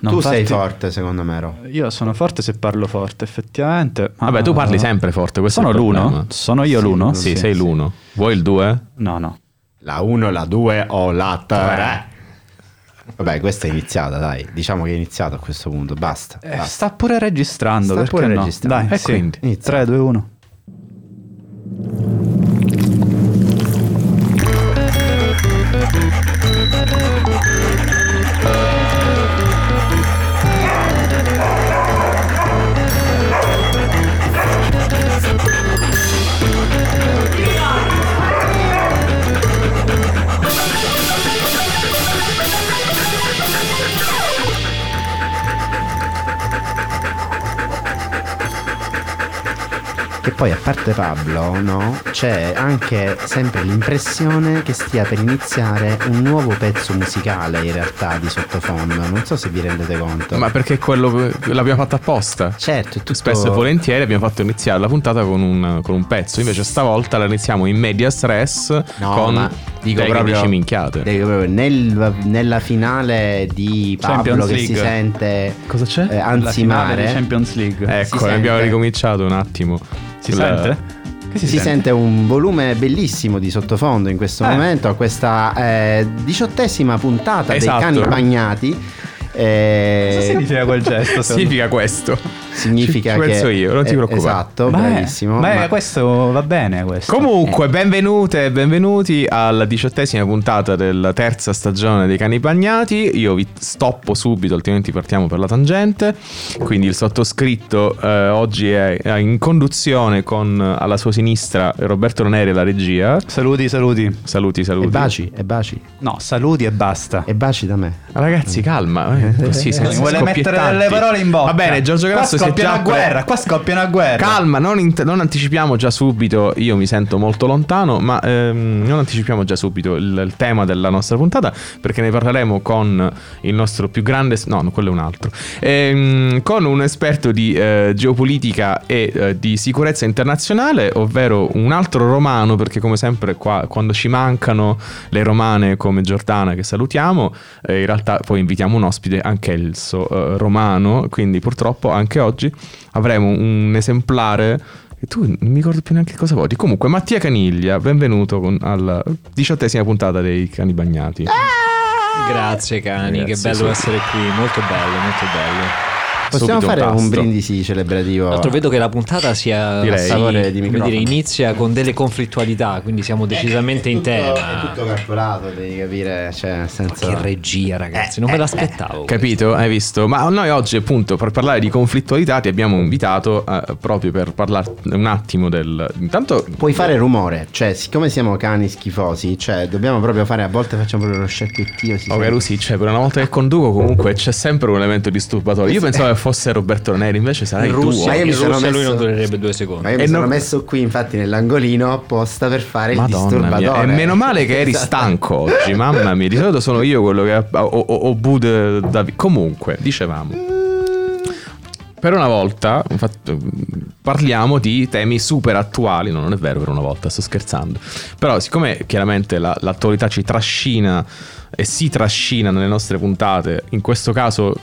Non tu sei farti- forte, secondo me, Ro. Io sono forte se parlo forte, effettivamente. ma- Vabbè, tu parli sempre forte, questo Sono l'uno? Sono io l'uno? Sì, sei l'uno. Vuoi il due? No, no. La 1, la 2 o la 3. Vabbè, questa è iniziata, dai. Diciamo che è iniziata a questo punto. Basta. Eh, basta. sta pure registrando. Sta pure no? registrando. Dai, E sì. quindi? Inizia. 3, 2, 1. Poi, a parte Pablo, no? C'è anche sempre l'impressione che stia per iniziare un nuovo pezzo musicale, in realtà, di sottofondo. Non so se vi rendete conto. Ma perché quello l'abbiamo fatto apposta? certo, è tutto... Spesso e volentieri abbiamo fatto iniziare la puntata con un, con un pezzo, invece stavolta la iniziamo in media stress No, con dico proprio, minchiate. dico proprio nel- nella finale di Pablo Champions che si League. sente Cosa c'è? eh, La di ansimare, Champions League. Ecco, abbiamo ricominciato un attimo. Si Il- sente? Che si, sente un volume bellissimo di sottofondo in questo Eh. momento a questa eh, diciottesima puntata Esatto. dei cani bagnati. Eh, Cosa significa quel gesto? Significa questo. significa Ci che penso io, non ti eh, preoccupare. Esatto, Beh, bravissimo. Beh, ma- questo va bene. Questo. Comunque, benvenute e benvenuti alla diciottesima puntata della terza stagione dei Cani Bagnati. Io vi stoppo subito, altrimenti partiamo per la tangente. Quindi il sottoscritto eh, oggi è in conduzione con eh, alla sua sinistra Roberto Roneri e la regia. Saluti, saluti. Saluti, saluti. e baci, e baci, No, saluti e basta. e baci da me. Ragazzi, calma, eh, così senza Vuole mettere delle parole in bocca. Va bene, Giorgio Qua Grasso è scoppia già una guerra. Qua scoppia una guerra. Calma, non, int- non anticipiamo già subito, io mi sento molto lontano, ma ehm, non anticipiamo già subito il, il tema della nostra puntata perché ne parleremo con il nostro più grande... No, no, quello è un altro. Ehm, con un esperto di eh, geopolitica e eh, di sicurezza internazionale, ovvero un altro romano, perché come sempre qua quando ci mancano le romane come Giordana che salutiamo, eh, in realtà poi invitiamo un ospite anch'esso eh, romano, quindi purtroppo anche oggi avremo un esemplare e tu non mi ricordo più neanche cosa voti. Comunque, Mattia Caniglia, benvenuto con- alla diciottesima puntata dei Cani Bagnati. Grazie cani, Ragazzi, che bello sì. essere qui, molto bello, molto bello. Possiamo fare un pasto. brindisi celebrativo? Tra l'altro vedo che la puntata sia Direi. di dire, inizia con delle conflittualità, quindi siamo decisamente in Tutto- È tema. tutto calcolato, devi capire, cioè senso... Che regia, ragazzi, non me l'aspettavo. Capito? Hai visto? Ma noi oggi, appunto, per parlare di conflittualità, ti abbiamo invitato eh, proprio per parlare un attimo del. Intanto. Puoi fare rumore, cioè siccome siamo cani schifosi, cioè dobbiamo proprio fare, a volte facciamo proprio lo sciacquettio. Si Oh, sente. caro sì, cioè, per una volta che conduco, comunque c'è sempre un elemento disturbatorio. Io pensavo che fosse Roberto Neri, invece sarai In tu. Russia, Ma io mi sono Russia lui messo- non durerebbe due secondi. Ma io mi E sono non- messo qui infatti nell'angolino apposta per fare il Madonna disturbatore. mia, e meno male che eri Esatto. stanco oggi, mamma mia. Di solito sono io quello che ho, ho, ho Bud Davi- Comunque, dicevamo. Per una volta, infatti, parliamo di temi super attuali. No, non è vero, per una volta, sto scherzando. Però, siccome chiaramente la- l'attualità ci trascina e si trascina nelle nostre puntate, in questo caso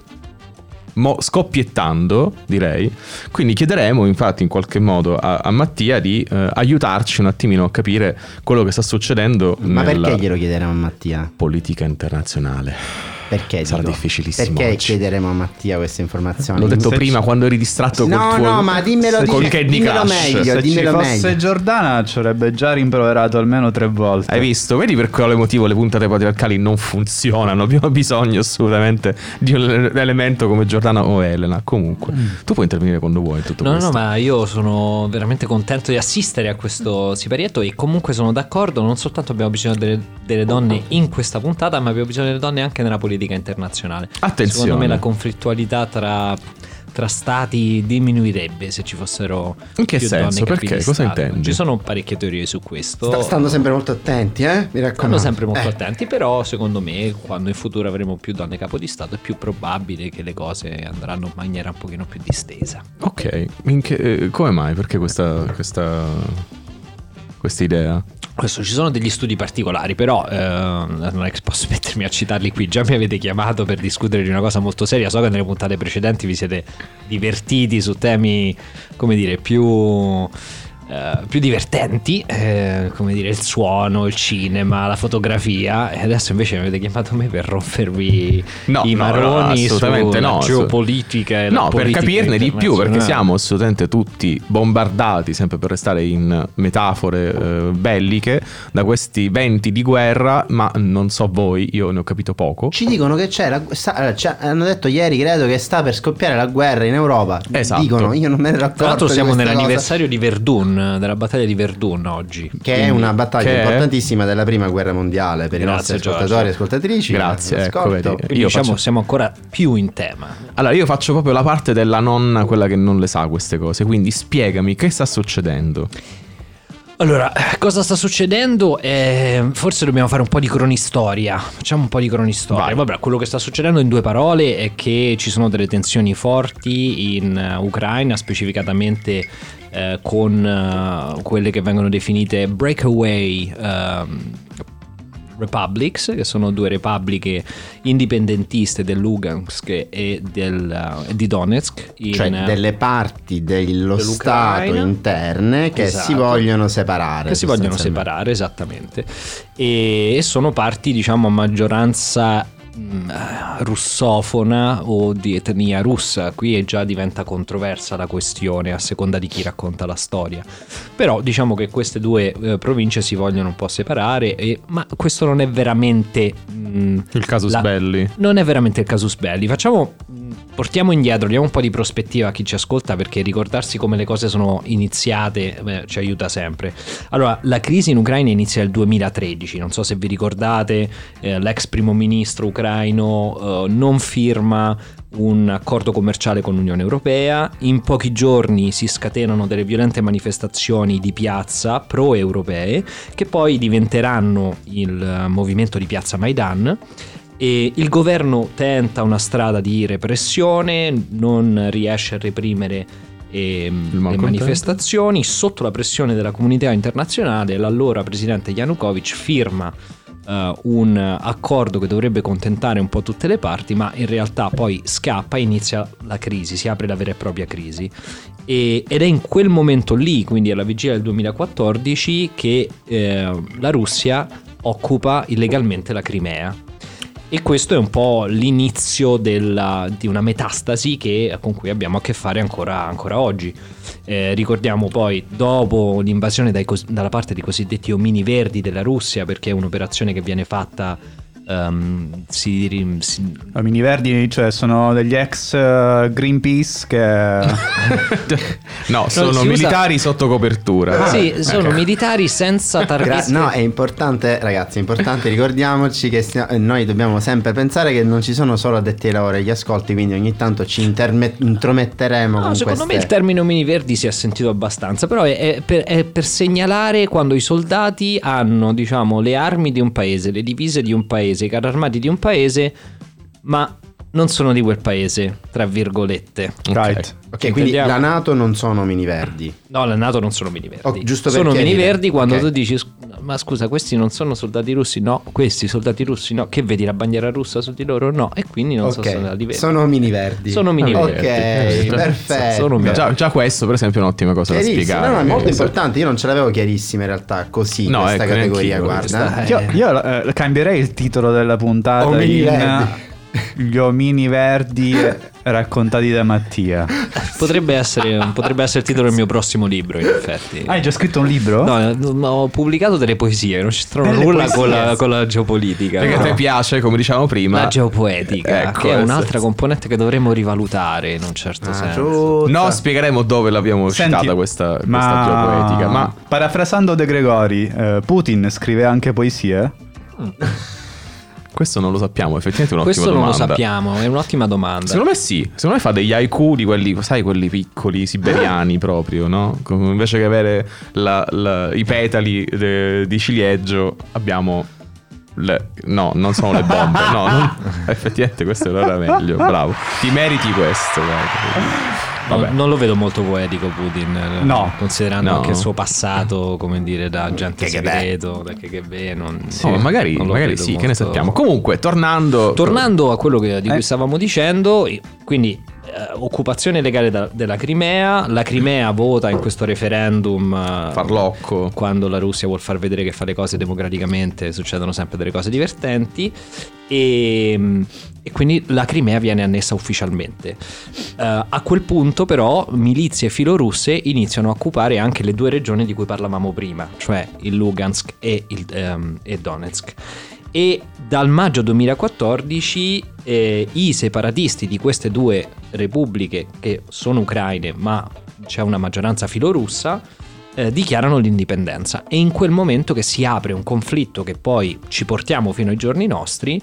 mo- scoppiettando, direi. Quindi chiederemo, infatti, in qualche modo a, a Mattia di eh, aiutarci un attimino a capire quello che sta succedendo Ma nella perché glielo chiederemo a Mattia? politica internazionale. Perché? Sarà dico? difficilissimo Perché oggi. chiederemo a Mattia queste informazioni? L'ho detto Se prima ci- quando eri distratto No, col tuo no, ma dimmelo, col di- Candy dimmelo Crush. meglio. Se ci dimmelo fosse meglio. Giordana ci avrebbe già rimproverato almeno tre volte. Hai visto? Vedi per quale motivo le puntate patriarcali non funzionano? Abbiamo bisogno assolutamente di un elemento come Giordana o Elena. Comunque, tu puoi intervenire quando vuoi. Tutto No, no, questo. no, ma io sono veramente contento di assistere a questo siparietto e comunque sono d'accordo, non soltanto abbiamo bisogno delle, delle donne in questa puntata, ma abbiamo bisogno delle donne anche nella politica internazionale. Attenzione. Secondo me la conflittualità tra, tra stati diminuirebbe se ci fossero In che più senso? donne capi Perché? Cosa Stato. intendi? Ci sono parecchie teorie su questo. Sta- stando sempre molto attenti, eh? Mi raccomando. Stanno sempre molto Eh. attenti, però secondo me quando in futuro avremo più donne capo di Stato è più probabile che le cose andranno in maniera un pochino più distesa. Ok, che- eh, come mai? Perché questa, questa, questa idea? Questo, ci sono degli studi particolari, però eh, non è che posso mettermi a citarli qui. Già mi avete chiamato per discutere di una cosa molto seria. So che nelle puntate precedenti vi siete divertiti su temi, come dire, più eh, più divertenti, eh, come dire il suono, il cinema, la fotografia e adesso invece mi avete chiamato me per rompervi no, i maroni no, assolutamente sulla no, geopolitica e No, la per capirne di più perché siamo assolutamente tutti bombardati, sempre per restare in metafore eh, belliche, da questi venti di guerra, ma non so voi, io ne ho capito poco. Ci dicono che c'è, la, sta, cioè, hanno detto ieri credo che sta per scoppiare la guerra in Europa. Esatto. Dicono, io non me ne ero accorto. Tra l'altro siamo nell'anniversario di Verdun, della battaglia di Verdun oggi. Che è una battaglia che importantissima della prima guerra mondiale per i Grazie, nostri Giorgio. ascoltatori e ascoltatrici. Grazie, ecco, Ascolto. vedi. Quindi Io diciamo faccio- siamo ancora più in tema. Allora, io faccio proprio la parte della nonna, quella che non le sa queste cose, quindi spiegami che sta succedendo. Allora, cosa sta succedendo? Eh, forse dobbiamo fare un po' di cronistoria. Facciamo un po' di cronistoria. Vai. Vabbè, quello che sta succedendo in due parole è che ci sono delle tensioni forti in eh, Ucraina, specificatamente eh, con eh, quelle che vengono definite breakaway ehm, republics, che sono due repubbliche indipendentiste del Lugansk e del, eh, di Donetsk. In, Cioè eh, delle parti dello. Stato interne che Esatto. si vogliono separare. che si vogliono separare esattamente e, e sono parti diciamo a maggioranza russofona o di etnia russa qui e già diventa controversa la questione a seconda di chi racconta la storia però diciamo che queste due eh, province si vogliono un po' separare e- ma questo non è veramente mh, Il casus la- belli. non è veramente il casus belli. Facciamo, portiamo indietro, diamo un po' di prospettiva a chi ci ascolta perché ricordarsi come le cose sono iniziate beh, ci aiuta sempre. Allora, la crisi in Ucraina inizia nel 2013, non so se vi ricordate, eh, l'ex primo ministro ucraino eh, non firma un accordo commerciale con l'Unione Europea, in pochi giorni si scatenano delle violente manifestazioni di piazza pro-europee che poi diventeranno il eh, movimento di piazza Maidan. E il governo tenta una strada di repressione, non riesce a reprimere ehm, Il le manifestazioni, sotto la pressione della comunità internazionale l'allora presidente Yanukovych firma eh, un accordo che dovrebbe contentare un po' tutte le parti, ma in realtà poi scappa e inizia la crisi, si apre la vera e propria crisi. E- ed è in quel momento lì, quindi alla vigilia del 2014, che eh, la Russia occupa illegalmente la Crimea. E questo è un po' l'inizio della- di una metastasi che- con cui abbiamo a che fare ancora, ancora oggi. Eh, ricordiamo poi, dopo l'invasione dai dalla parte dei cosiddetti omini verdi della Russia, perché è un'operazione che viene fatta, ehm, si, si- I mini verdi, cioè, sono degli ex eh, Greenpeace che... No, sono usa- militari sotto copertura. sì, sono militari senza Gra- target. no, è importante, ragazzi, è importante ricordiamoci che stia- eh, noi dobbiamo sempre pensare che non ci sono solo addetti ai lavori e agli ascolti, quindi ogni tanto ci interme- intrometteremo No, con secondo me il queste... termine omini verdi si è sentito abbastanza, però è, è per, è per segnalare quando i soldati hanno, diciamo, le armi di un paese, le divise di un paese, i carri armati di un paese, ma non sono di quel paese, tra virgolette. Right. Ok, quindi Intendiamo- la NATO non sono mini verdi. No, la NATO non sono mini verdi. Oh, giusto sono mini verdi quando Ok. tu dici, "Sc- ma scusa, questi non sono soldati russi? No, questi soldati russi no. Che vedi la bandiera russa su di loro? No, e quindi non ok, sono soldati verdi. sono mini verdi. Sono mini Ok, verdi. perfetto. Sono mini Già, già questo, per esempio, è un'ottima cosa da spiegare. no, no, è molto Eh, importante. Io non ce l'avevo chiarissima in realtà così No, questa ecco, categoria. Guarda, questa- Eh, Io eh, cambierei il titolo della puntata Omini in verdi. Gli omini verdi raccontati da Mattia. Potrebbe essere, potrebbe essere il titolo del mio prossimo libro, in effetti. Hai già scritto un libro? No, no, ho pubblicato delle poesie, non c'entrano Delle nulla con la, con la geopolitica. Perché no. a te piace, come dicevamo prima. La geopoetica, Ecco, che è esatto. un'altra componente che dovremmo rivalutare in un certo ah, senso. giusto. No, spiegheremo dove l'abbiamo Senti, citata questa, questa ma... geopoetica. Ma parafrasando De Gregori, eh, Putin scrive anche poesie? Questo non lo sappiamo, effettivamente è un'ottima Questo non lo domanda. sappiamo, è un'ottima domanda. Secondo me sì, secondo me fa degli haiku di quelli, sai, quelli piccoli, siberiani proprio, no? Invece che avere la- la- i petali de- di ciliegio abbiamo... le- no, non sono le bombe, no, non- effettivamente questo era meglio, bravo. Ti meriti questo, guarda. Vabbè. Non, non lo vedo molto poetico Putin, eh, No. considerando No. anche il suo passato, come dire, da agente segreto, da KGB. Non, Oh, magari, non magari sì, che ne molto- sappiamo. Comunque, tornando. Tornando a quello che- di cui Eh. stavamo dicendo, quindi eh, occupazione legale da- della Crimea, la Crimea vota in questo referendum eh, Farlocco. quando la Russia vuol far vedere che fa le cose democraticamente succedono sempre delle cose divertenti e, e quindi la Crimea viene annessa ufficialmente. Eh, a quel punto però milizie filorusse iniziano a occupare anche le due regioni di cui parlavamo prima, cioè il Lugansk e, il, ehm, e Donetsk. E dal maggio 2014 eh, i separatisti di queste due repubbliche, che sono ucraine ma c'è una maggioranza filorussa, eh, dichiarano l'indipendenza. E in quel momento che si apre un conflitto che poi ci portiamo fino ai giorni nostri.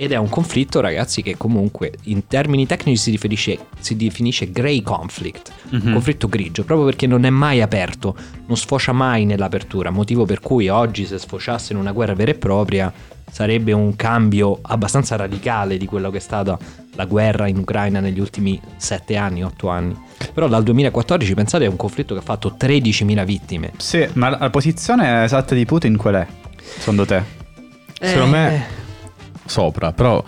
Ed è un conflitto, ragazzi, che comunque in termini tecnici si definisce, si definisce grey conflict, un conflitto grigio, proprio perché non è mai aperto, non sfocia mai nell'apertura, motivo per cui oggi se sfociasse in una guerra vera e propria sarebbe un cambio abbastanza radicale di quello che è stata la guerra in Ucraina negli ultimi 7 anni, 8 anni. Però dal 2014 pensate è un conflitto che ha fatto 13.000 vittime. Sì, ma la posizione esatta di Putin qual è? Secondo te? Secondo me. Sopra, però.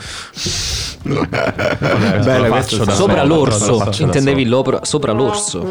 Da Sopra l'orso, intendevi l'opra- sopra l'orso.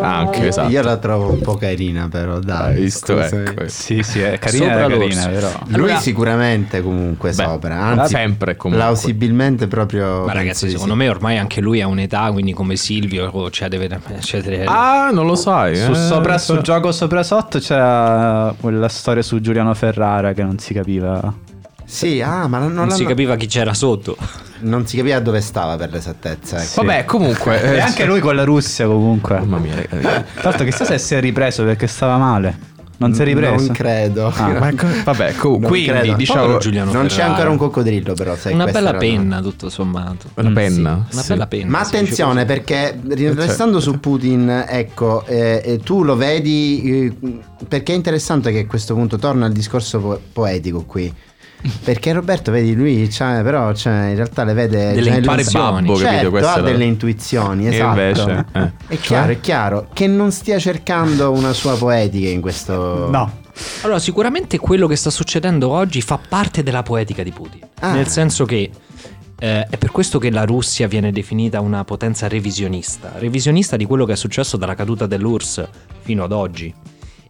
Anche, esatto. Io la trovo un po' carina, però dai. Hai visto, ecco. Sì, sì, è carina, Sopra carina, però. Lui Allora- sicuramente comunque Beh, sopra, anzi sempre comunque. plausibilmente proprio Ma ragazzi, secondo sì. me ormai anche lui ha un'età, quindi come Silvio, cioè deve eccetera. Ah, non lo sai. Su eh. sopra su gioco sopra sotto c'era quella storia su Giuliano Ferrara che non si capiva. Sì, ah, ma non, non si capiva chi c'era sotto. non si capiva dove stava per l'esattezza. ecco. Vabbè, comunque. E eh, anche lui con la Russia comunque. Mamma mia. Tra l'altro chissà se si è ripreso perché stava male. Non si è ripreso? Non credo. Ah, Ma co- vabbè, co- Non quindi credo. diciamo. Giuliano Non c'è Ferrara. ancora un coccodrillo, però. sai, Una bella penna, tutto sommato. La penna. Una Sì. bella penna. Ma attenzione perché ri- restando su Putin, ecco, eh, eh, tu lo vedi eh, perché è interessante che a questo punto torna al discorso po- poetico qui. Perché Roberto, vedi, lui c'ha, però c'ha, in realtà le vede Delle intuizioni. illusioni. Babbo, capito? Certo, Questa ha la- delle intuizioni, E esatto. invece, eh. È chiaro, è chiaro che non stia cercando una sua poetica in questo No. Allora, sicuramente quello che sta succedendo oggi fa parte della poetica di Putin. Ah. Nel senso che eh, è per questo che la Russia viene definita una potenza revisionista. Revisionista di quello che è successo dalla caduta dell'URSS fino ad oggi.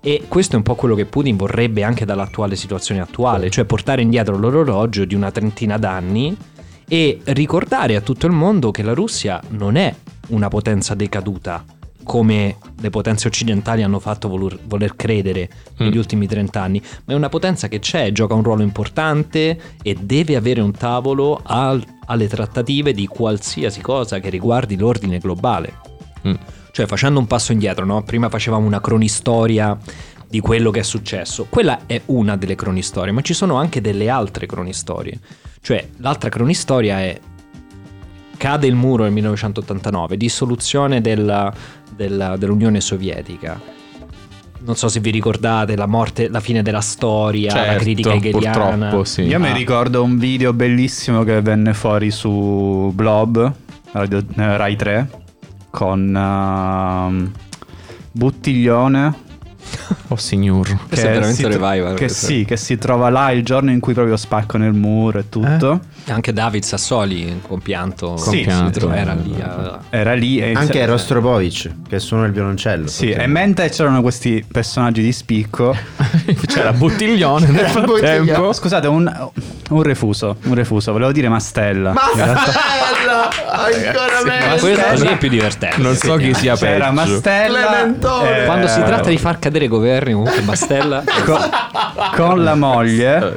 E questo è un po' quello che Putin vorrebbe anche dall'attuale situazione attuale, cioè portare indietro l'orologio di una trentina d'anni e ricordare a tutto il mondo che la Russia non è una potenza decaduta come le potenze occidentali hanno fatto voler, voler credere negli Mm. ultimi 30 anni, ma è una potenza che c'è, gioca un ruolo importante e deve avere un tavolo al- alle trattative di qualsiasi cosa che riguardi l'ordine globale. Mm. Cioè facendo un passo indietro, no? prima facevamo una cronistoria di quello che è successo. Quella è una delle cronistorie, ma ci sono anche delle altre cronistorie. Cioè l'altra cronistoria è cade il muro nel 1989, dissoluzione della- della- dell'Unione Sovietica. Non so se vi ricordate la morte, la fine della storia, la Certo, critica hegeliana. purtroppo sì. Io mi Ah. ricordo un video bellissimo che venne fuori su Blob, Radio, eh, Rai 3, con ehm, Buttiglione. Oh signor. Veramente si tro- revival, Che sì, che si trova là il giorno in cui proprio spaccano il muro e tutto. Anche David Sassoli, compianto, Sì, Compianto. si era lì. a- Era lì e Anche Rostropovich che suona il violoncello. Sì, e mentre c'erano questi personaggi di spicco, C'era Buttiglione nel C'era Buttiglione. frattempo. scusate, un, un refuso, un refuso, volevo dire Mastella. Ma realtà ancora Ma meglio. quello così è più divertente. Non so chi sia c'era peggio. Mastella eh, Quando si tratta di far cadere i governi, comunque Mastella. co- con la moglie.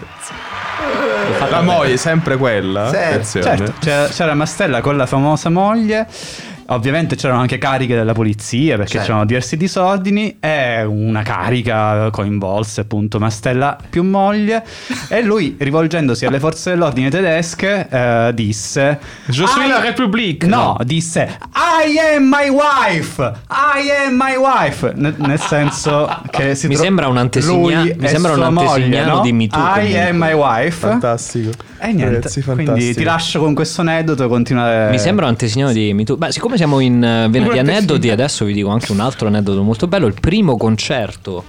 La moglie, sempre quella. Sì. Certo, c'era Mastella con la famosa moglie. Ovviamente c'erano anche cariche della polizia perché Certo. c'erano diversi disordini e una carica coinvolse appunto Mastella più moglie e lui rivolgendosi alle forze dell'ordine tedesche eh, disse Je suis "I- la République." No, disse I am my wife I am my wife N- nel senso che si Mi tro- sembra un antesigna- lui mi sembra un moglie, antesignano no? di Me Too, I comunque. am my wife Fantastico. E niente, Ragazzi, quindi ti lascio con questo aneddoto continuare. Mi sembra un antesignano di Me Too. Beh, siccome siamo in eh, vena di aneddoti, adesso vi dico anche un altro aneddoto molto bello. Il primo concerto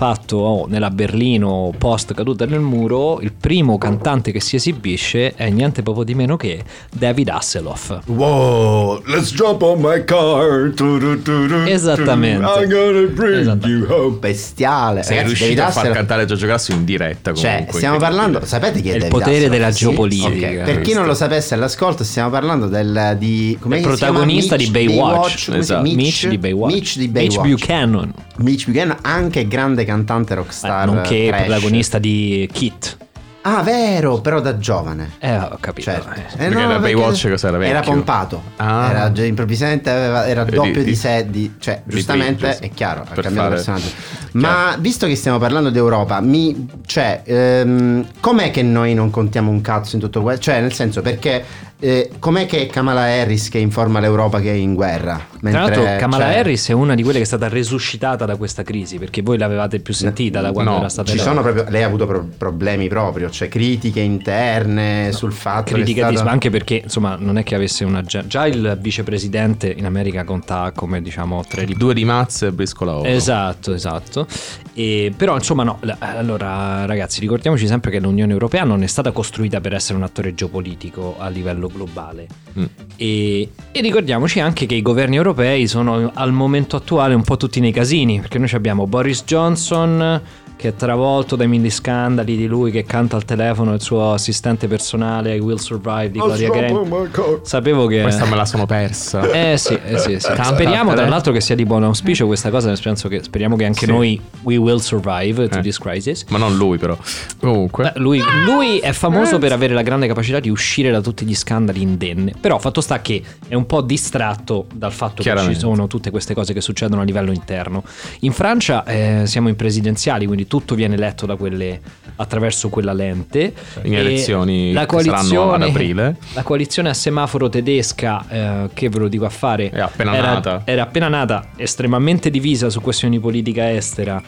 fatto oh, nella Berlino post caduta nel muro, il primo cantante che si esibisce è niente proprio di meno che David Hasselhoff. Whoa, let's jump on my car. Tu, tu, tu, tu, Esattamente. I'm gonna bring Esattamente. you home. Bestiale. Sei Ragazzi, riuscito David a far Hasselhoff- cantare Giorgio Grasso in diretta Cioè, comunque. stiamo incredibile. parlando, sapete chi è, È il David potere Hasselhoff? della Sì? geopolitica. Ok, Per chi non lo sapesse all'ascolto, stiamo parlando del di protagonista Mitch di Baywatch. si- Esatto. Mitch di Baywatch. Mitch di Mitch Baywatch. Buchanan. Mitch Buchanan, anche grande cantante Eh, rockstar. nonché trash. protagonista di Kit. Ah, vero, però da giovane. Eh, ho capito. Certo. Eh. Perché da Baywatch cos'era, vecchio? Era pompato. Ah. Era già improvvisamente aveva- era Di- doppio di- di sé. di- cioè, di giustamente Bridges. è chiaro, ha Per cambiato fare- personaggio. Ma visto che stiamo parlando d'Europa, mi, cioè, ehm, com'è che noi non contiamo un cazzo in tutto questo? Cioè, nel senso, perché eh, com'è che è Kamala Harris che informa l'Europa che è in guerra? Tra l'altro Kamala cioè, Harris è una di quelle che è stata resuscitata da questa crisi, perché voi l'avevate più sentita da quando No, era stata Ci sono proprio, lei ha avuto pro- problemi proprio, cioè critiche interne sul fatto che di- stata... anche perché insomma non è che avesse una già, già il vicepresidente in America conta come diciamo tre di Due di mazze e briscola oro. Esatto, esatto. E, però insomma no, allora ragazzi ricordiamoci sempre che l'Unione Europea non è stata costruita per essere un attore geopolitico a livello globale Mm. e, e ricordiamoci anche che i governi europei sono al momento attuale un po' tutti nei casini perché noi abbiamo Boris Johnson che è travolto dai mille scandali di lui che canta al telefono il suo assistente personale I Will Survive di Gloria car. sapevo che Questa me la sono persa. eh sì, eh sì, sì. Speriamo tra tele- l'altro che sia di buon auspicio questa cosa, nel senso che speriamo che anche Sì. noi we will survive to Eh. this crisis. Ma non lui però. Comunque. Beh, lui, lui è famoso per avere la grande capacità di uscire da tutti gli scandali indenne. Però fatto sta che è un po' distratto dal fatto che ci sono tutte queste cose che succedono a livello interno. In Francia eh, siamo in presidenziali, quindi tutto viene letto da quelle, attraverso quella lente. In elezioni la che saranno coalizione, ad aprile. La coalizione a semaforo tedesca, eh, che ve lo dico a fare, È appena era, nata. era appena nata, estremamente divisa su questioni di politica estera.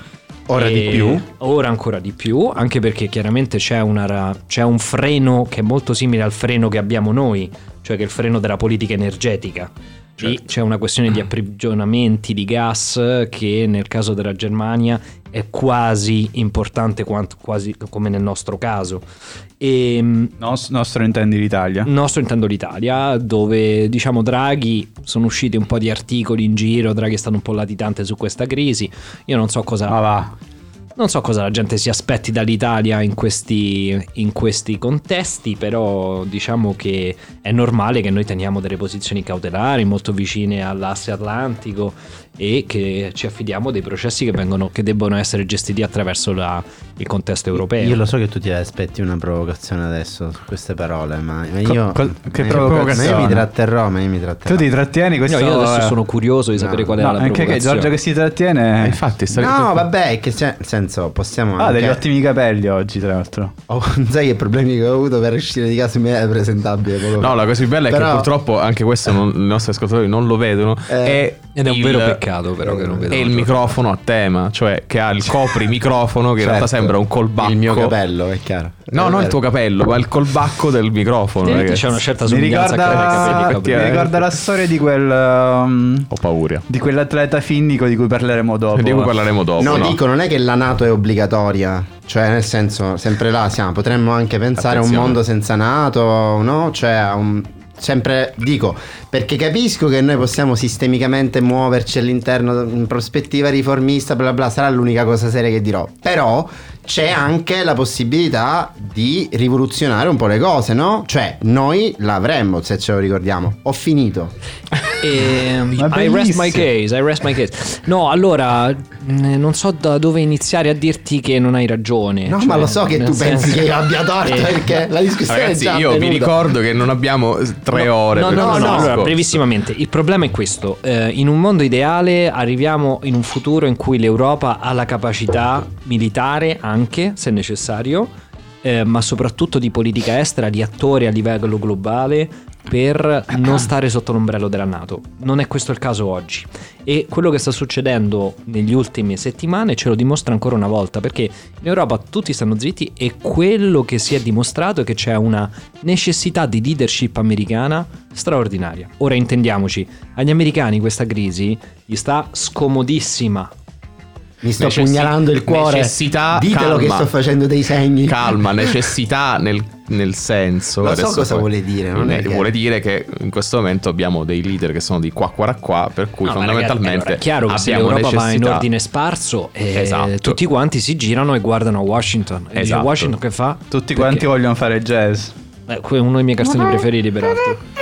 Ora di più? Ora ancora di più, anche perché chiaramente c'è, una c'è un freno che è molto simile al freno che abbiamo noi, cioè che è il freno della politica energetica. Lì Certo. c'è una questione di approvvigionamenti di gas che nel caso della Germania è quasi importante quanto, quasi come nel nostro caso. E, Nos- nostro intendi l'Italia. nostro intendo l'Italia, dove diciamo Draghi sono usciti un po' di articoli in giro, Draghi è stato un po' latitante su questa crisi. Io non so cosa va. non so cosa la gente si aspetti dall'Italia in questi, in questi contesti, però diciamo che è normale che noi teniamo delle posizioni cautelari molto vicine all'asse atlantico e che ci affidiamo dei processi che, vengono, che debbono essere gestiti attraverso la- il contesto europeo. Io lo so che tu ti aspetti una provocazione adesso su queste parole, ma, io. co- che provocazione? Io mi tratterrò, ma io mi tratterò. Tu ti trattieni No, questo... io adesso sono curioso di sapere No. qual è No, la anche che provocazione. Giorgio che si trattiene... Eh, infatti, sta- No, vabbè, è che c'è, nel senso, possiamo Ah, anche... degli ottimi capelli oggi, tra l'altro. Oh, sai che problemi che ho avuto per uscire di casa in maniera presentabile fa. No, la cosa più bella è Però- che purtroppo anche questo non- i nostri ascoltatori non lo vedono. Eh, è Ed è un il- vero peccato però che non vedo. È il microfono a tema, cioè che ha il copri microfono che in realtà Certo. sembra un colbacco. Il mio capello, è chiaro. No, È non il tuo capello, ma il colbacco del microfono. Ragazzi. c'è una certa Mi somiglianza capelli ricorda, capelli. mi ricorda la storia di quel... um, Ho paura. di quell'atleta finnico di cui parleremo dopo. Di cui parleremo dopo. No, no? dico, non è che la NATO è obbligatoria. Cioè, nel senso, sempre là siamo. Potremmo anche pensare a un Attenzione. mondo senza NATO, no? Cioè, a un. Sempre dico, perché capisco che noi possiamo sistemicamente muoverci all'interno in prospettiva riformista, bla bla, sarà l'unica cosa seria che dirò. Però c'è anche la possibilità di rivoluzionare un po' le cose, no? Cioè, noi l'avremmo, se ce lo ricordiamo. Ho finito. E, Ma I rest my case, I rest my case. No, allora, mh, non so da dove iniziare a dirti che non hai ragione. No, Cioè, ma lo so che tu pensi senso- che io abbia torto Eh. perché la discussione Ragazzi, è già io vi avvenuta. ricordo che non abbiamo tre ore. No, per no, no, questo no, allora, brevissimamente. Il problema è questo. Eh, in un mondo ideale arriviamo in un futuro in cui l'Europa ha la capacità militare anche, se necessario, eh, ma soprattutto di politica estera, di attore a livello globale per non stare sotto l'ombrello della Nato. Non è questo il caso oggi. E quello che sta succedendo negli ultimi settimane ce lo dimostra ancora una volta, perché in Europa tutti stanno zitti e quello che si è dimostrato è che c'è una necessità di leadership americana straordinaria. Ora intendiamoci, agli americani questa crisi gli sta scomodissima. Mi sto Necessi- pugnalando il cuore. necessità, Ditelo che calma. sto facendo dei segni. Calma, necessità nel, nel senso. Lo so adesso cosa poi- vuole dire, non è Eh, che- Vuole dire che in questo momento abbiamo dei leader che sono di qua qua qua, per cui No, ma fondamentalmente ragazzi, allora, è chiaro che l'Europa va in necessità- ordine sparso e Esatto. tutti quanti si girano e guardano a Washington. E Esatto. Washington che fa? Tutti Perché- quanti vogliono fare jazz. Eh, uno dei miei cartoni preferiti peraltro.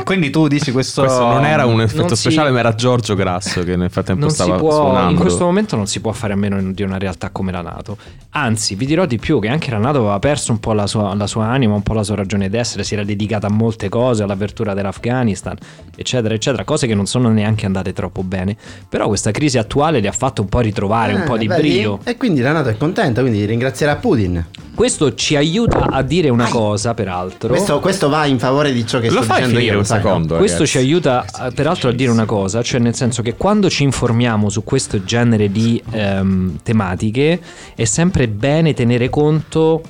E quindi tu dici questo... Questo non era un effetto si- speciale, ma era Giorgio Grasso che nel frattempo Non si stava può, suonando. in questo momento non si può fare a meno di una realtà come la Nato. Anzi, vi dirò di più che anche la Nato aveva perso un po' la sua, la sua anima, un po' la sua ragione d'essere, si era dedicata a molte cose, all'apertura dell'Afghanistan, eccetera, eccetera, cose che non sono neanche andate troppo bene. Però questa crisi attuale le ha fatto un po' ritrovare un Eh, po' di vedi? brio. E quindi la Nato è contenta, quindi ringrazierà Putin. Questo ci aiuta a dire una cosa, peraltro. Questo, questo va in favore di ciò che Lo sto fai dicendo finire io. Secondo. Questo ragazzi. ci aiuta eh, peraltro a dire una cosa, cioè nel senso che quando ci informiamo su questo genere di ehm, tematiche è sempre bene tenere conto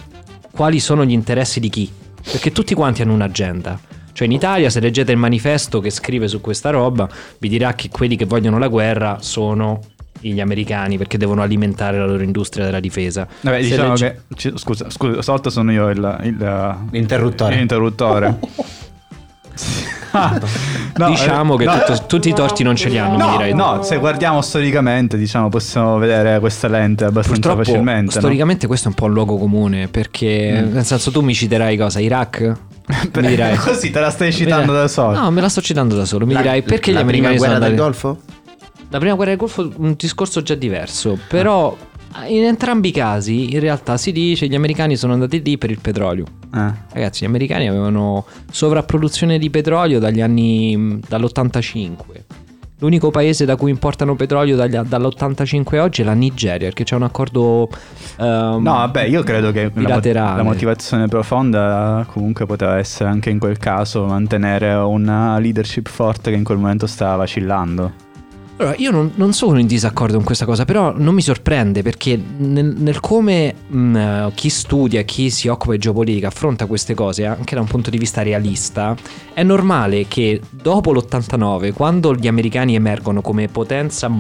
quali sono gli interessi di chi, perché tutti quanti hanno un'agenda. Cioè in Italia se leggete il manifesto che scrive su questa roba vi dirà che quelli che vogliono la guerra sono gli americani perché devono alimentare la loro industria della difesa. Vabbè, Se diciamo legge- che... Scusa, scusa, stavolta sono io il... il L'interruttore. L'interruttore. No, diciamo eh, che no, tutto- tutti i torti non ce li hanno, mi No, direi. no, se guardiamo storicamente, diciamo, possiamo vedere questa lente abbastanza Purtroppo, facilmente. no? storicamente questo è un po' un luogo comune perché nel senso tu mi citerai cosa? Iraq? Mi dirai Così te la stai citando da solo. No, me la sto citando da solo. Mi La- dirai perché gli la prima americani sono guerra andati del Golfo? La prima guerra del Golfo un discorso già diverso, però in entrambi i casi in realtà si dice che gli americani sono andati lì per il petrolio. Eh. Ragazzi, gli americani avevano sovrapproduzione di petrolio dagli anni dall'85. L'unico paese da cui importano petrolio dagli- dall'85 a oggi è la Nigeria, perché c'è un accordo ehm, No, vabbè, io credo che la, la motivazione profonda comunque poteva essere anche in quel caso mantenere una leadership forte che in quel momento stava vacillando. Allora, io non, non sono in disaccordo con questa cosa, però non mi sorprende perché nel, nel come mh, eh, chi studia, chi si occupa di geopolitica affronta queste cose anche da un punto di vista realista, è normale che dopo l'89, quando gli americani emergono come potenza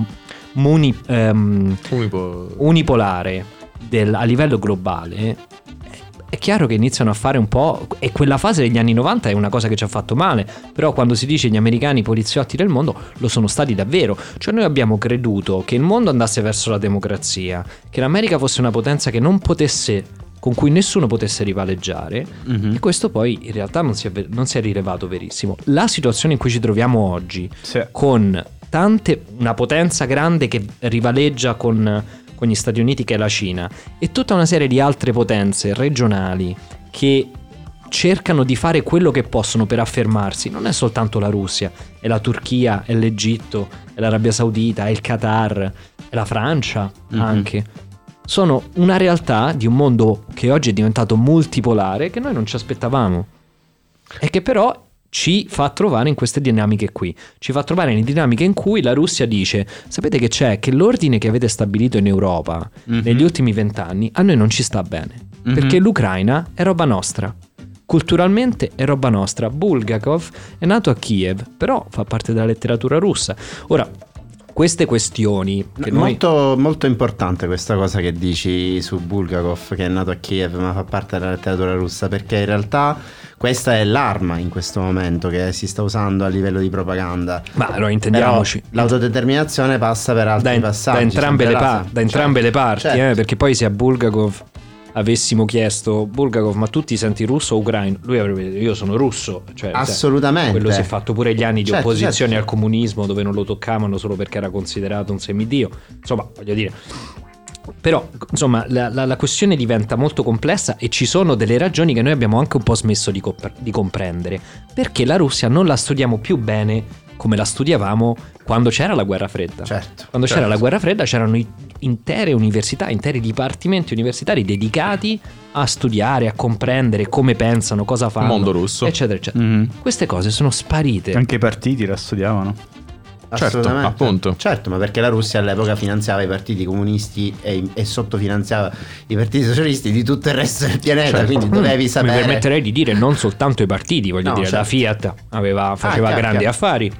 muni- ehm, Unico- unipolare del- a livello globale, è chiaro che iniziano a fare un po'. E quella fase degli anni 90 è una cosa che ci ha fatto male. Però quando si dice gli americani poliziotti del mondo, lo sono stati davvero. Cioè, noi abbiamo creduto che il mondo andasse verso la democrazia, che l'America fosse una potenza che non potesse. con cui nessuno potesse rivaleggiare. Mhm. E questo poi in realtà non si, è, non si è rilevato verissimo. La situazione in cui ci troviamo oggi, Sì. con tante, una potenza grande che rivaleggia con, con gli Stati Uniti che è la Cina e tutta una serie di altre potenze regionali che cercano di fare quello che possono per affermarsi. Non è soltanto la Russia, è la Turchia, è l'Egitto, è l'Arabia Saudita, è il Qatar, è la Francia Mhm. anche. Sono una realtà di un mondo che oggi è diventato multipolare che noi non ci aspettavamo e che però ci fa trovare in queste dinamiche qui. Ci fa trovare in dinamiche in cui la Russia dice: Sapete che c'è? Che l'ordine che avete stabilito in Europa Mhm. negli ultimi vent'anni a noi non ci sta bene. Mhm. Perché l'Ucraina è roba nostra. Culturalmente è roba nostra. Bulgakov è nato a Kiev, però fa parte della letteratura russa. Ora, queste questioni che noi. molto, molto importante questa cosa che dici su Bulgakov che è nato a Kiev ma fa parte della letteratura russa perché in realtà questa è l'arma in questo momento che si sta usando a livello di propaganda. Ma allora Però intendiamoci. l'autodeterminazione passa per altri da, passaggi. da entrambe, le, pa- da entrambe le Certo, parti, certo. eh, perché poi se a Bulgakov avessimo chiesto Bulgakov, ma tu ti senti russo o ucraino? Lui avrebbe detto io sono russo. Cioè, Assolutamente. Quello si è fatto pure gli anni di Certo, opposizione certo. al comunismo dove non lo toccavano solo perché era considerato un semidio. Insomma, voglio dire. Però, insomma, la, la- la questione diventa molto complessa e ci sono delle ragioni che noi abbiamo anche un po' smesso di, cop- di comprendere. Perché la Russia non la studiamo più bene come la studiavamo quando c'era la guerra fredda. Certo. Quando c'era certo. la guerra fredda c'erano intere università, interi dipartimenti universitari dedicati a studiare, a comprendere come pensano, cosa fanno. Mondo russo. Eccetera, eccetera. Mhm. Queste cose sono sparite. Anche i partiti la studiavano. Certo, Assolutamente. appunto. Certo, ma perché la Russia all'epoca finanziava i partiti comunisti e, e sottofinanziava i partiti socialisti di tutto il resto del pianeta, Certo. quindi dovevi Mi sapere. permetterei di dire non soltanto i partiti, voglio No, dire, la certo. Fiat aveva- faceva chiaro, grandi chiaro. affari.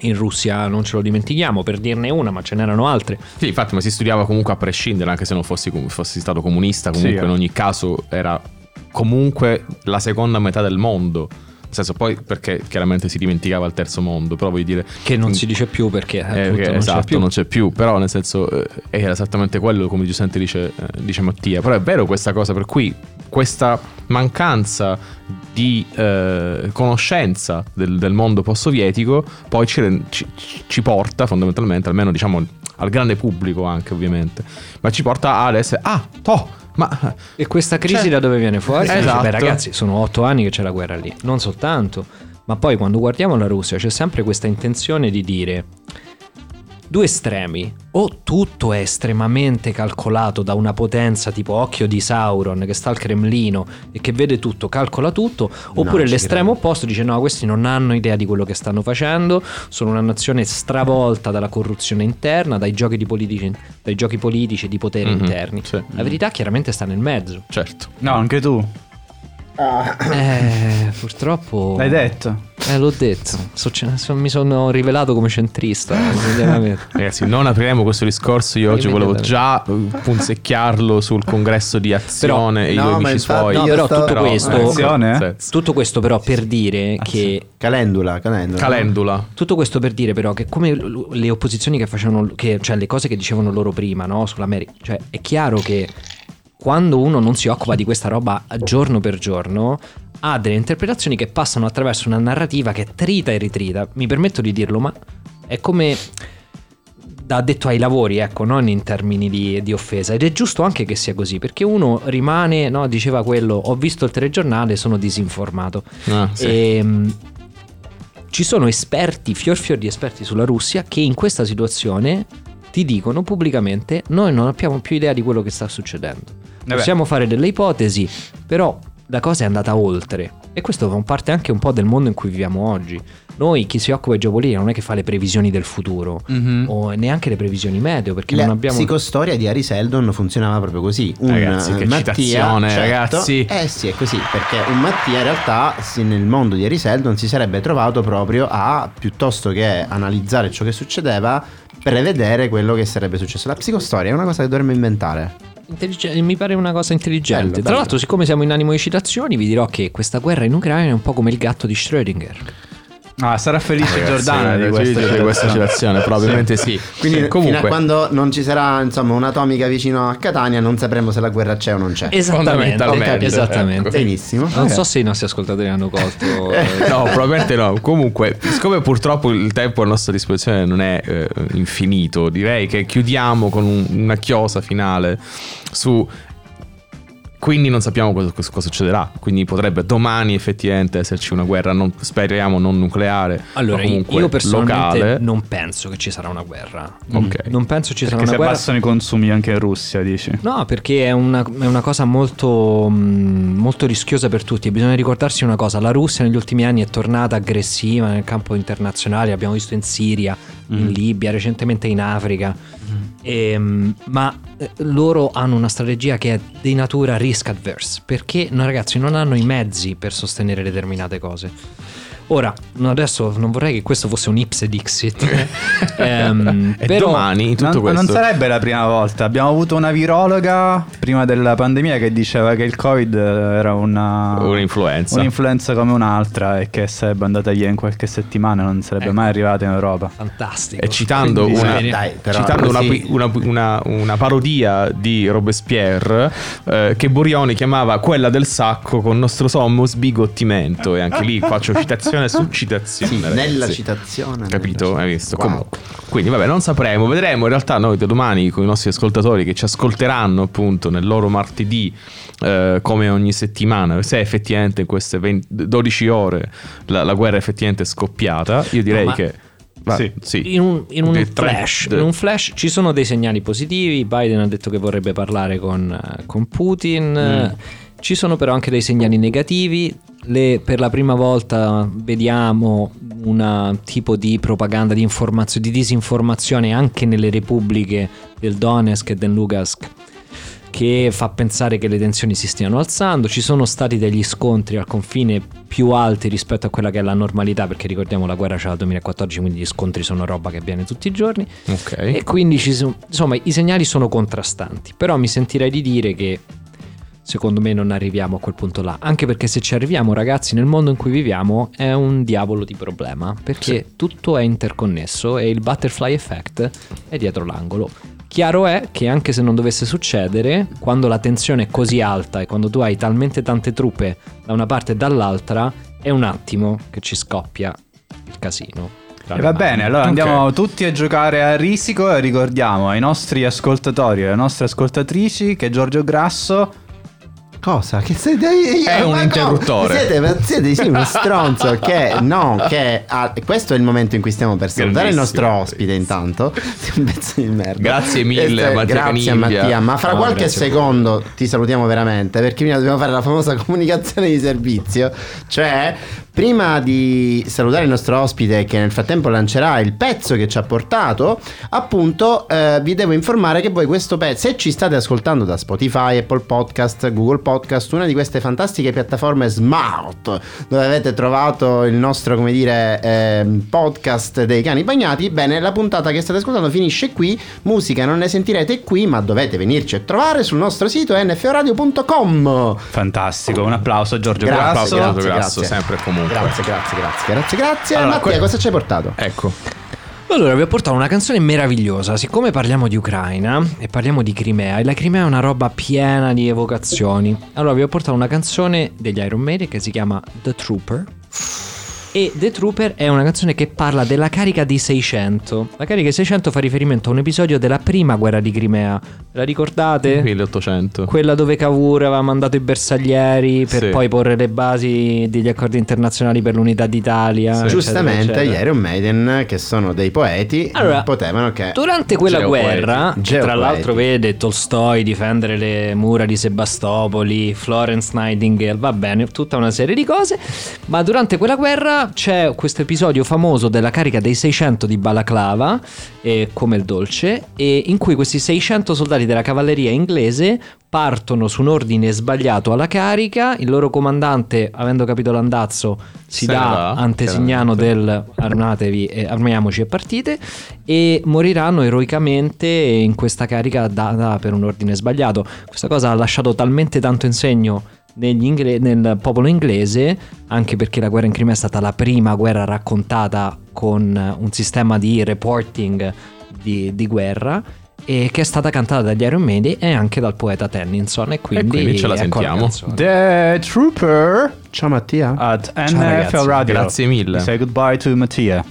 In Russia non ce lo dimentichiamo, per dirne una, ma ce n'erano altre. Sì, infatti, ma si studiava comunque a prescindere, anche se non fossi, fossi stato comunista, comunque Sì, eh. in ogni caso era comunque la seconda metà del mondo. Nel senso, poi perché chiaramente si dimenticava il terzo mondo, però voglio dire... Che non si dice più perché Eh, che- non esatto, c'è più. non c'è più, però nel senso eh, era esattamente quello come giustamente dice, eh, dice Mattia, però è vero questa cosa per cui questa mancanza di eh, conoscenza del, del mondo post-sovietico poi ci, ci- ci porta fondamentalmente, almeno diciamo al grande pubblico anche ovviamente, ma ci porta ad essere, ah, toh, ma E questa crisi Cioè- da dove viene fuori? Dice, Esatto. Beh, ragazzi, sono otto anni che c'è la guerra lì. Non soltanto. Ma poi quando guardiamo la Russia c'è sempre questa intenzione di dire due estremi. O tutto è estremamente calcolato da una potenza tipo occhio di Sauron che sta al Cremlino e che vede tutto, calcola tutto, oppure ci l'estremo credo. opposto dice no, questi non hanno idea di quello che stanno facendo, sono una nazione stravolta dalla corruzione interna, dai giochi, di politici, dai giochi politici e di potere Mhm, interni. sì. La verità chiaramente sta nel mezzo. certo. No, anche tu. Eh, purtroppo. L'hai detto. Eh, l'ho detto. So- so- mi sono rivelato come centrista. eh. Ragazzi, non apriremo questo discorso. Io oggi volevo già eh, punzecchiarlo sul congresso di azione e i no, due amici infatti- suoi. No, però tutto però- questo. Azione, eh? Sì. Tutto questo, però, per dire Ah, che. Calendula, calendula. Calendula. Tutto questo per dire però che come le opposizioni che facevano, che, cioè le cose che dicevano loro prima, no? Sull'America, cioè è chiaro che quando uno non si occupa di questa roba giorno per giorno, ha delle interpretazioni che passano attraverso una narrativa che trita e ritrita. Mi permetto di dirlo, ma è come da detto ai lavori, ecco, non in termini di, di offesa. Ed è giusto anche che sia così, perché uno rimane, no, diceva quello, ho visto il telegiornale, sono disinformato. Ah, sì. Ehm, ci sono esperti, fior fior di esperti sulla Russia, che in questa situazione ti dicono pubblicamente: Noi non abbiamo più idea di quello che sta succedendo. Vabbè. Possiamo fare delle ipotesi, però la cosa è andata oltre. E questo fa parte anche un po' del mondo in cui viviamo oggi. Noi, chi si occupa di geopolitica, non è che fa le previsioni del futuro, Mhm. o neanche le previsioni meteo, perché La non abbiamo. psicostoria di Ari Seldon funzionava proprio così. Un Ragazzi, che eh, citazione, certo. ragazzi. Eh sì, è così, perché un Mattia in realtà nel mondo di Ari Seldon si sarebbe trovato proprio a, piuttosto che analizzare ciò che succedeva, prevedere quello che sarebbe successo. La psicostoria è una cosa che dovremmo inventare. Intelligen- mi pare una cosa intelligente. Bello, Tra bello. l'altro, siccome siamo in animo di citazioni, vi dirò che questa guerra in Ucraina è un po' come il gatto di Schrödinger. Ah, sarà felice Ragazzi, Giordana di eh, questa, di questa citazione. probabilmente sì. Quindi fino a comunque quando non ci sarà insomma un'atomica vicino a Catania non sapremo se la guerra c'è o non c'è. Esattamente. Fondamentalmente, esattamente. ecco. Benissimo. Non so se i nostri ascoltatori hanno colto. eh, No, probabilmente no. Comunque, siccome purtroppo il tempo a nostra disposizione non è eh, infinito, direi che chiudiamo con un- una chiosa finale su. Quindi non sappiamo cosa, cosa- cosa succederà. Quindi potrebbe domani effettivamente esserci una guerra, non- speriamo non nucleare. Allora, ma comunque io personalmente locale. non penso che ci sarà una guerra. Ok. Non penso ci sarà Perché una si guerra. abbassano i consumi anche in Russia, dici? No, perché è una, è una cosa molto, mh, molto rischiosa per tutti. E bisogna ricordarsi una cosa: la Russia negli ultimi anni è tornata aggressiva nel campo internazionale. L'abbiamo visto in Siria, in Libia, recentemente in Africa. Ehm, ma eh, loro hanno una strategia che è di natura risk adverse perché no, ragazzi non hanno i mezzi per sostenere determinate cose. Ora, no, adesso non vorrei che questo fosse un ipse dixit, ehm, E però domani tutto non, questo. non sarebbe la prima volta. Abbiamo avuto una virologa prima della pandemia che diceva che il Covid era una, Un'influenza. un'influenza come un'altra e che sarebbe andata via in qualche settimana e non sarebbe Ecco. mai arrivata in Europa. fantastico. E citando, Quindi, una, eh, dai, però citando una, così- una- una- una parodia di Robespierre eh, che Borioni chiamava quella del sacco con nostro sommo sbigottimento e anche lì faccio citazione Citazione su citazione. Sì, nella citazione. Capito? nella- Hai visto? Wow. Comunque. Quindi vabbè, non sapremo, vedremo. In realtà noi da domani con i nostri ascoltatori che ci ascolteranno appunto nel loro martedì eh, come ogni settimana, se effettivamente in queste 20 12 ore la, la guerra effettivamente è scoppiata, io direi No, ma- che... va- Sì. sì. In un, in un flash, in un flash ci sono dei segnali positivi. Biden ha detto che vorrebbe parlare con, eh, con Putin. Mm. Ci sono però anche dei segnali negativi. Le- per la prima volta vediamo un tipo di propaganda, di informazione, di disinformazione anche nelle repubbliche del Donetsk e del Lugansk che fa pensare che le tensioni si stiano alzando. Ci sono stati degli scontri al confine più alti rispetto a quella che è la normalità, perché ricordiamo la guerra c'è dal 2014, quindi gli scontri sono roba che avviene tutti i giorni. Ok. E quindi ci sono, insomma i segnali sono contrastanti, però mi sentirei di dire che secondo me non arriviamo a quel punto là, anche perché se ci arriviamo ragazzi nel mondo in cui viviamo è un diavolo di problema, perché tutto è interconnesso e il butterfly effect è dietro l'angolo. Chiaro è che anche se non dovesse succedere, quando la tensione è così alta e quando tu hai talmente tante truppe da una parte e dall'altra, è un attimo che ci scoppia il casino. E va bene, allora Ok. andiamo tutti a giocare a risico e ricordiamo ai nostri ascoltatori e alle nostre ascoltatrici che Giorgio Grasso Cosa? Che siete io? È un interruttore. Siete, siete sì, uno stronzo che no, che ha- questo è il momento in cui stiamo per salutare il nostro ospite intanto. Un pezzo di merda. Grazie mille, Mattia Grazie Canigia. Mattia, ma fra No, qualche a secondo ti salutiamo veramente perché prima dobbiamo fare la famosa comunicazione di servizio, cioè prima di salutare il nostro ospite che nel frattempo lancerà il pezzo che ci ha portato, appunto eh, vi devo informare che voi questo pezzo, se ci state ascoltando da Spotify, Apple Podcast, Google Podcast, una di queste fantastiche piattaforme smart dove avete trovato il nostro, come dire, ehm, podcast dei cani bagnati, bene, la puntata che state ascoltando finisce qui, musica non ne sentirete qui, ma dovete venirci a trovare sul nostro sito nforadio.com. fantastico, un applauso a Giorgio Grazie, Grasso. Applauso, grazie, grasso, grazie. sempre e comunque. Grazie, grazie, grazie, grazie, grazie. Allora, Mattia, que- cosa ci hai portato? Ecco. Allora, vi ho portato una canzone meravigliosa. Siccome parliamo di Ucraina e parliamo di Crimea, e la Crimea è una roba piena di evocazioni. Allora, vi ho portato una canzone degli Iron Maiden che si chiama The Trooper. E The Trooper è una canzone che parla della carica di 600. La carica di 600 fa riferimento a un episodio della prima guerra di Crimea. La ricordate? 1800. Quella dove Cavour aveva mandato i bersaglieri per Sì. poi porre le basi degli accordi internazionali per l'unità d'Italia. eccetera, Giustamente eccetera. gli Iron Maiden, che sono dei poeti, Allora, potevano che... Durante quella Geopoeti. guerra, che tra Geopoeti. l'altro vede Tolstoi difendere le mura di Sebastopoli, Florence Nightingale, va bene, tutta una serie di cose, ma durante quella guerra c'è questo episodio famoso della carica dei 600 di Balaclava, eh, come il dolce, e in cui questi 600 soldati della cavalleria inglese partono su un ordine sbagliato alla carica, il loro comandante, avendo capito l'andazzo, si Se dà va, antesignano del armatevi e armiamoci e partite e moriranno eroicamente in questa carica data per un ordine sbagliato. Questa cosa ha lasciato talmente tanto in segno negli ingle- nel popolo inglese, anche perché la guerra in Crimea è stata la prima guerra raccontata con un sistema di reporting di, di guerra. E che è stata cantata dagli Iron Maiden e anche dal poeta Tennyson. E quindi, quindi ce la sentiamo. canzone. The Trooper Ciao Mattia. at ragazzi, NFL Radio. grazie mille. We say goodbye to Mattia.